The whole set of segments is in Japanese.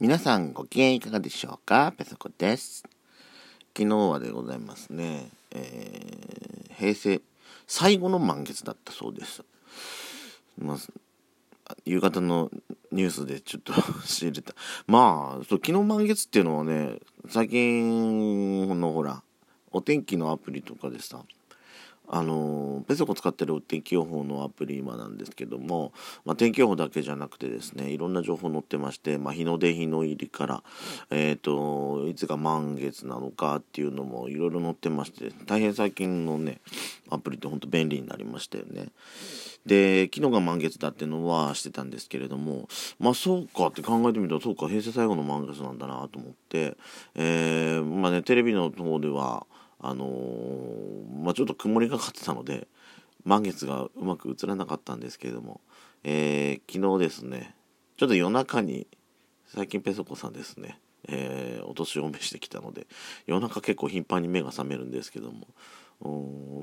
皆さんご機嫌いかがでしょうか？ペソコです。昨日はでございますね、えー、平成最後の満月だったそうです。まあ夕方のニュースでちょっと 仕入れた。まあそう昨日満月っていうのはね最近のほらお天気のアプリとかでさあのペソコ使ってる天気予報のアプリ今なんですけども、まあ、天気予報だけじゃなくてですねいろんな情報載ってまして、まあ、日の出日の入りから、えーと、いつが満月なのかっていうのもいろいろ載ってまして大変最近のねアプリってほんと便利になりましたよね。で昨日が満月だっていうのはしてたんですけれどもまあそうかって考えてみたらそうか平成最後の満月なんだなと思って、えー、まあねテレビの方ではあのー、まあ、ちょっと曇りがかってたので満月がうまく映らなかったんですけれども、えー、昨日ですねちょっと夜中に最近ペソコさんですね、えー、お年を召してきたので夜中結構頻繁に目が覚めるんですけども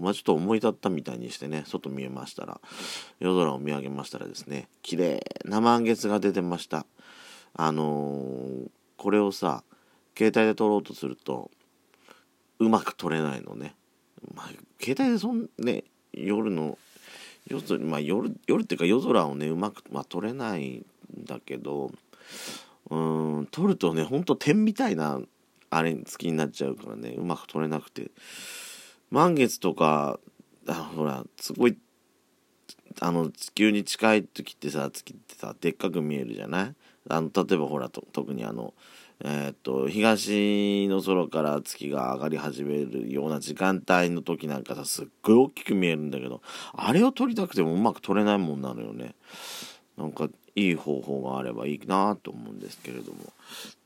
まあちょっと思い立ったみたいにしてね外見えましたら夜空を見上げましたらですね綺麗な満月が出てました。あのー、これをさ携帯で撮ろうとするとうまく撮れないのね。まあ、携帯でそんね夜の夜,、まあ、夜夜っていうか夜空をねうまく、まあ、撮れないんだけどうん撮るとねほんと点みたいなあれに好きになっちゃうからねうまく撮れなくて満月とかあほらすごいあの地球に近い時ってさ月ってさでっかく見えるじゃない？あの例えばほら特にあのえー、っと東の空から月が上がり始めるような時間帯の時なんかさすっごい大きく見えるんだけどあれを撮りたくてもうまく撮れないもんなのよね。なんかいい方法があればいいなと思うんですけれども、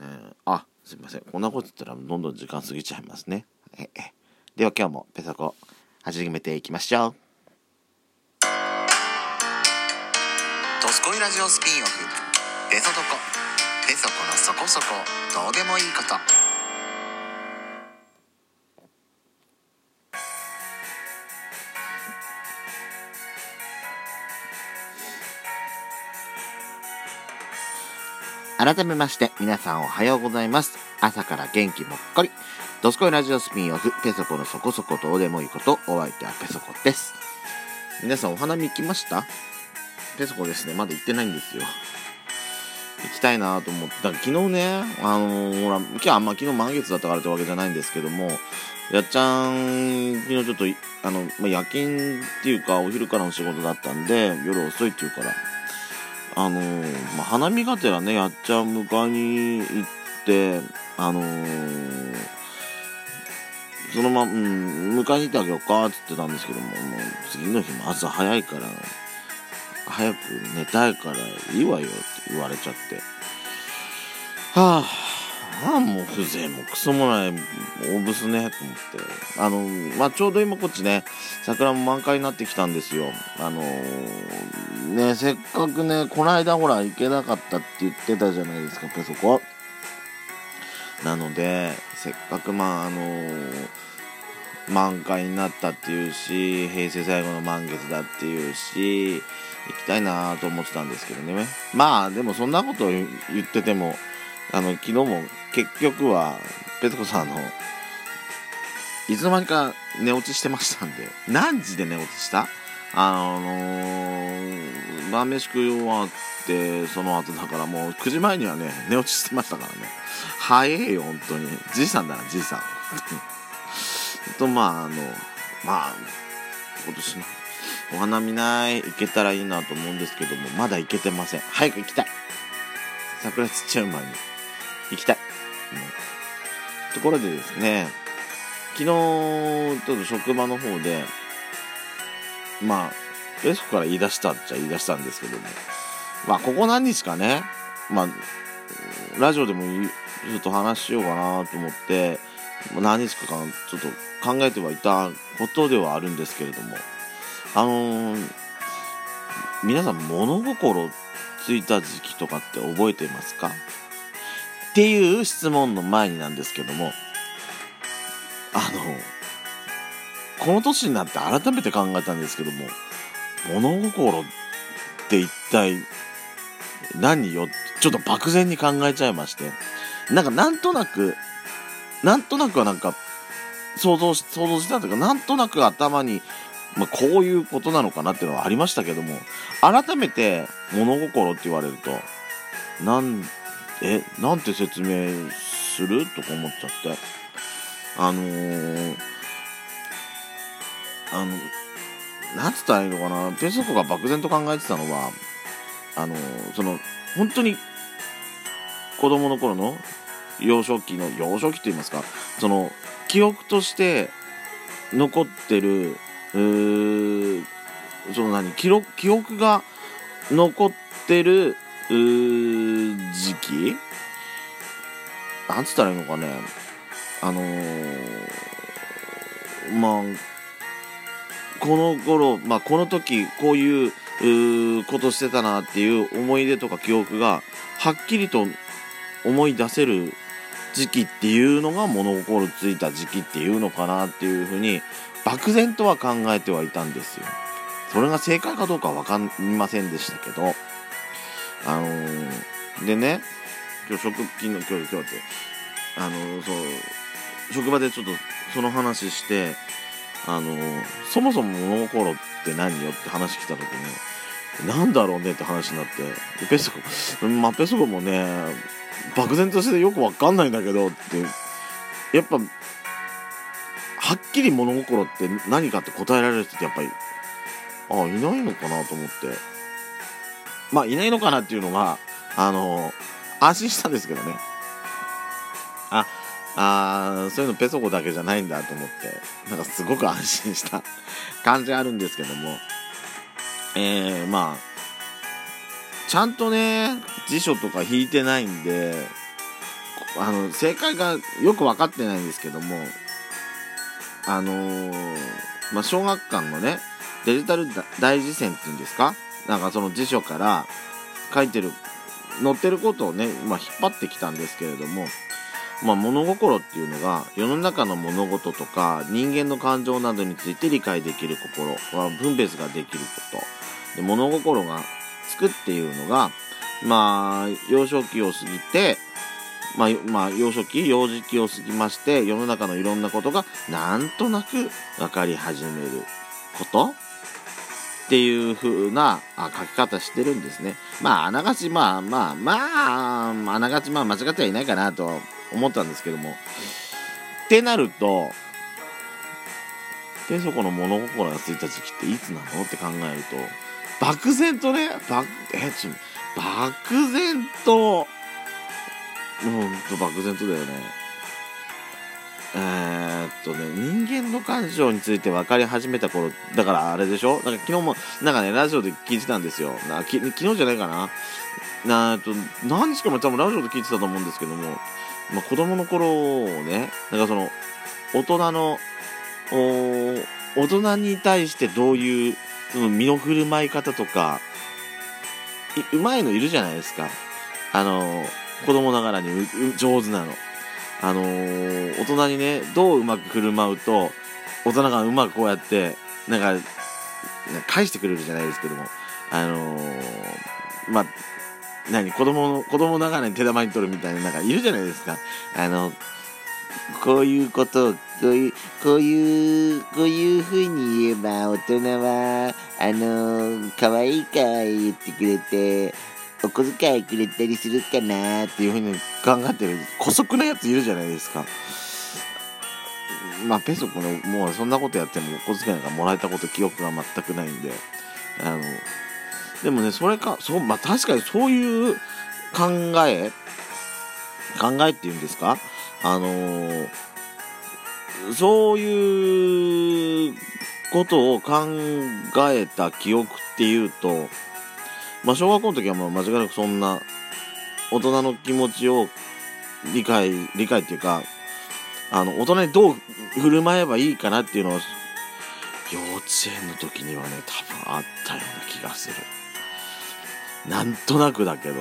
ね、あすいません。こんなこと言ったらどんどん時間過ぎちゃいますね。ええ。では今日もペソコ始めていきましょう。ドスコイラジオスピンオフ。ペソドコ。ペソコのそこそこどうでもいいこと。改めまして皆さんおはようございます。朝から元気もっこり。ドスコイラジオスピンオフペソコのそこそこどうでもいいこと。お相手はペソコです。皆さんお花見行きました？ペソコですね。まだ行ってないんですよ。行きたいなと思って、昨日ね、あのー、ほら、今日あんま昨日満月だったからってわけじゃないんですけども、やっちゃん、昨日ちょっと、あの、まあ、夜勤っていうか、お昼からの仕事だったんで、夜遅いっていうから、あのー、まあ、花見がてらね、やっちゃん迎えに行って、あのー、そのまま、うん、迎えに行ってあげようかって言ってたんですけども、もう次の日も朝早いから、早く寝たいからいいわよって言われちゃって。はあ、あ、もう風情もクソもない、大ブスね、と思って。あの、まあ、ちょうど今こっちね、桜も満開になってきたんですよ。あのー、ね、せっかくね、この間ほら行けなかったって言ってたじゃないですか、ペソコ。なので、せっかくまあ、あのー満開になったっていうし平成最後の満月だっていうし行きたいなと思ってたんですけどね。まあでもそんなこと言っててもあの昨日も結局はペトコさんのいつの間にか寝落ちしてましたんで。何時で寝落ちした？あのー、晩飯食い終わってその後だからもう9時前にはね寝落ちしてましたからね。早えよ本当に。じいさんだなじいさん。とまああのまあ今年のお花見ない行けたらいいなと思うんですけどもまだ行けてません。早く行きたい。桜散っちゃう前に行きたい、うん、ところでですね昨日ちょっと職場の方でまあベスコから言い出したっちゃ言い出したんですけどもまあここ何日かねまあラジオでもちょっと話しようかなと思って何日かかちょっと考えてはいたことではあるんですけれどもあのー、皆さん物心ついた時期とかって覚えてますか？っていう質問の前になんですけどもあのこの年になって改めて考えたんですけども物心って一体何よ？ちょっと漠然に考えちゃいましてなんかなんとなくなんとなくはなんか想像し想像してたというかなんとなく頭に、まあ、こういうことなのかなっていうのはありましたけども改めて物心って言われるとなんえなんて説明するとか思っちゃって。あのー、あのなんつったらいいのかな。ペソコが漠然と考えてたのはあのー、その本当に子供の頃の幼少期の幼少期と言いますかその記憶として残ってるその何？記録記憶が残ってる時期？なんつったらいいのかね？あのー、まあこの頃、まあ、この時こういうことしてたなっていう思い出とか記憶がはっきりと思い出せる時期っていうのが物心ついた時期っていうのかなっていうふうに漠然とは考えてはいたんですよ。それが正解かどうかは分かりませんでしたけど、あのー、でね、今日職勤の今日今日って、あのー、そう、職場でちょっとその話して、あのー、そもそも物心って何よって話来た時に、なんだろうねって話になって、ペソコ、まあ、ペソコもね、漠然としてよくわかんないんだけどってやっぱはっきり物心って何かって答えられる人ってやっぱりあいないのかなと思って。まあいないのかなっていうのはあの安心したんですけどね。ああそういうのペソコだけじゃないんだと思ってなんかすごく安心した感じあるんですけども。えー、まあちゃんとね辞書とか引いてないんであの正解がよく分かってないんですけどもあのー、まあ、小学館のねデジタル大辞典っていうんですか？なんかその辞書から書いてる載ってることをね、まあ、引っ張ってきたんですけれども、まあ、物心っていうのが世の中の物事とか人間の感情などについて理解できる心は分別ができること。で物心がつくっていうのがまあ、幼少期を過ぎて、まあ、まあ、幼少期、幼児期を過ぎまして、世の中のいろんなことがなんとなく分かり始めること。っていう風な書き方してるんですね。まあ、あながち、まあまあ、まあ、あながち、まあ、間違ってはいないかなと思ったんですけども。ってなると、で、そこの物心がついた時期っていつなのって考えると、漠然とね、ばえ、ち、漠然と、ほんと漠然とだよね。えー、っとね、人間の感情について分かり始めた頃、だからあれでしょ？なんか昨日も、なんかね、ラジオで聞いてたんですよ。なき昨日じゃないかな？なと、何日かも多分ラジオで聞いてたと思うんですけども、まあ、子供の頃をね、なんかその、大人の、大人に対してどういう、その身の振る舞い方とか、うまいのいるじゃないですか。あの、子供ながらに上手なの。あのー、大人にね、どううまく振る舞うと、大人がうまくこうやって、なんか、返してくれるじゃないですけども、あのー、まあ、何、子供の、子供ながらに手玉に取るみたいな、なんかいるじゃないですか。あの、こういうことを、こういう、こういう、こういう風に言えば、大人は、あの、可愛いか言ってくれて、お小遣いくれたりするかなっていう風に考えてる、姑息なやついるじゃないですか。まあ、ペソコね、もうそんなことやっても、お小遣いなんかもらえたこと記憶が全くないんで、あの、でもね、それか、そう、まあ確かにそういう考え、考えっていうんですか？あのー、そういうことを考えた記憶っていうと、まあ、小学校の時はもう間違いなくそんな大人の気持ちを理解、理解っていうか、あの、大人にどう振る舞えばいいかなっていうのを、幼稚園の時にはね、多分あったような気がする。なんとなくだけど。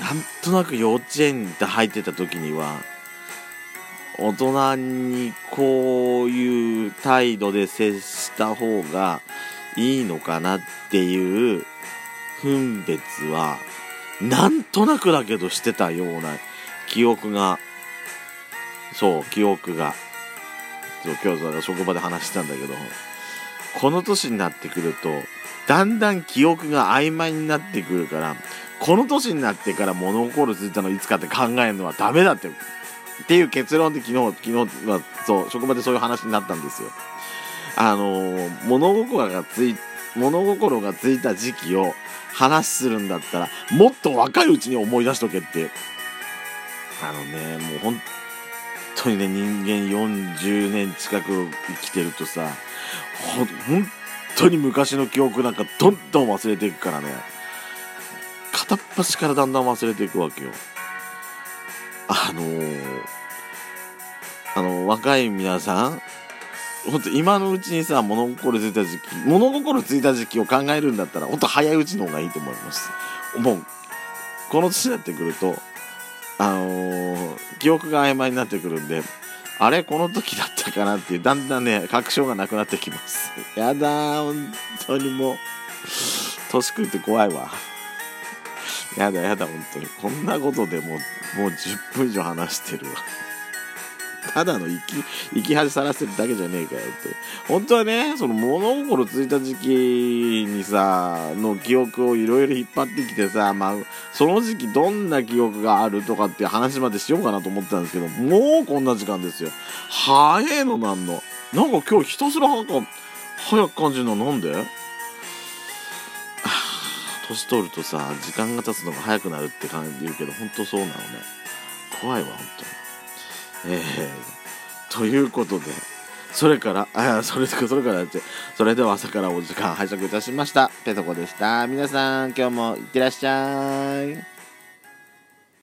なんとなく幼稚園って入ってた時には、大人にこういう態度で接した方がいいのかなっていう分別はなんとなくだけどしてたような記憶がそう記憶がそう今日そ職場で話してたんだけどこの年になってくるとだんだん記憶が曖昧になってくるからこの年になってから物心ついたのいつかって考えるのはダメだってっていう結論で昨日昨日はそう職場でそういう話になったんですよ。あのー物心がつい物心がついた時期を話するんだったらもっと若いうちに思い出しとけって。あのねもう本当にね人間40年近く生きてるとさほ本当に昔の記憶なんかどんどん忘れていくからね。片っ端からだんだん忘れていくわけよ。あのーあの若い皆さん本当今のうちにさ物心ついた時期物心ついた時期を考えるんだったら本当早いうちの方がいいと思います。もうこの年になってくるとあのー記憶が曖昧になってくるんであれこの時だったかなっていうだんだんね確証がなくなってきます。やだー本当にもう。年食って怖いわ。やだやだ本当に。こんなことでもうもう10分以上話してるわ。ただの生き生き恥さらせるだけじゃねえかよって。本当はねその物心ついた時期にさの記憶をいろいろ引っ張ってきてさまあその時期どんな記憶があるとかっていう話までしようかなと思ってたんですけどもうこんな時間ですよ。早えのなんの。なんか今日ひたすら早く早く感じるのなんで？年取るとさ時間が経つのが早くなるって感じで言うけど本当そうなのね。怖いわ本当に。えー、ということでそれからあそれそれからってそれでは朝からお時間拝借いたしました。ペソコでした。皆さん今日もいってらっしゃい。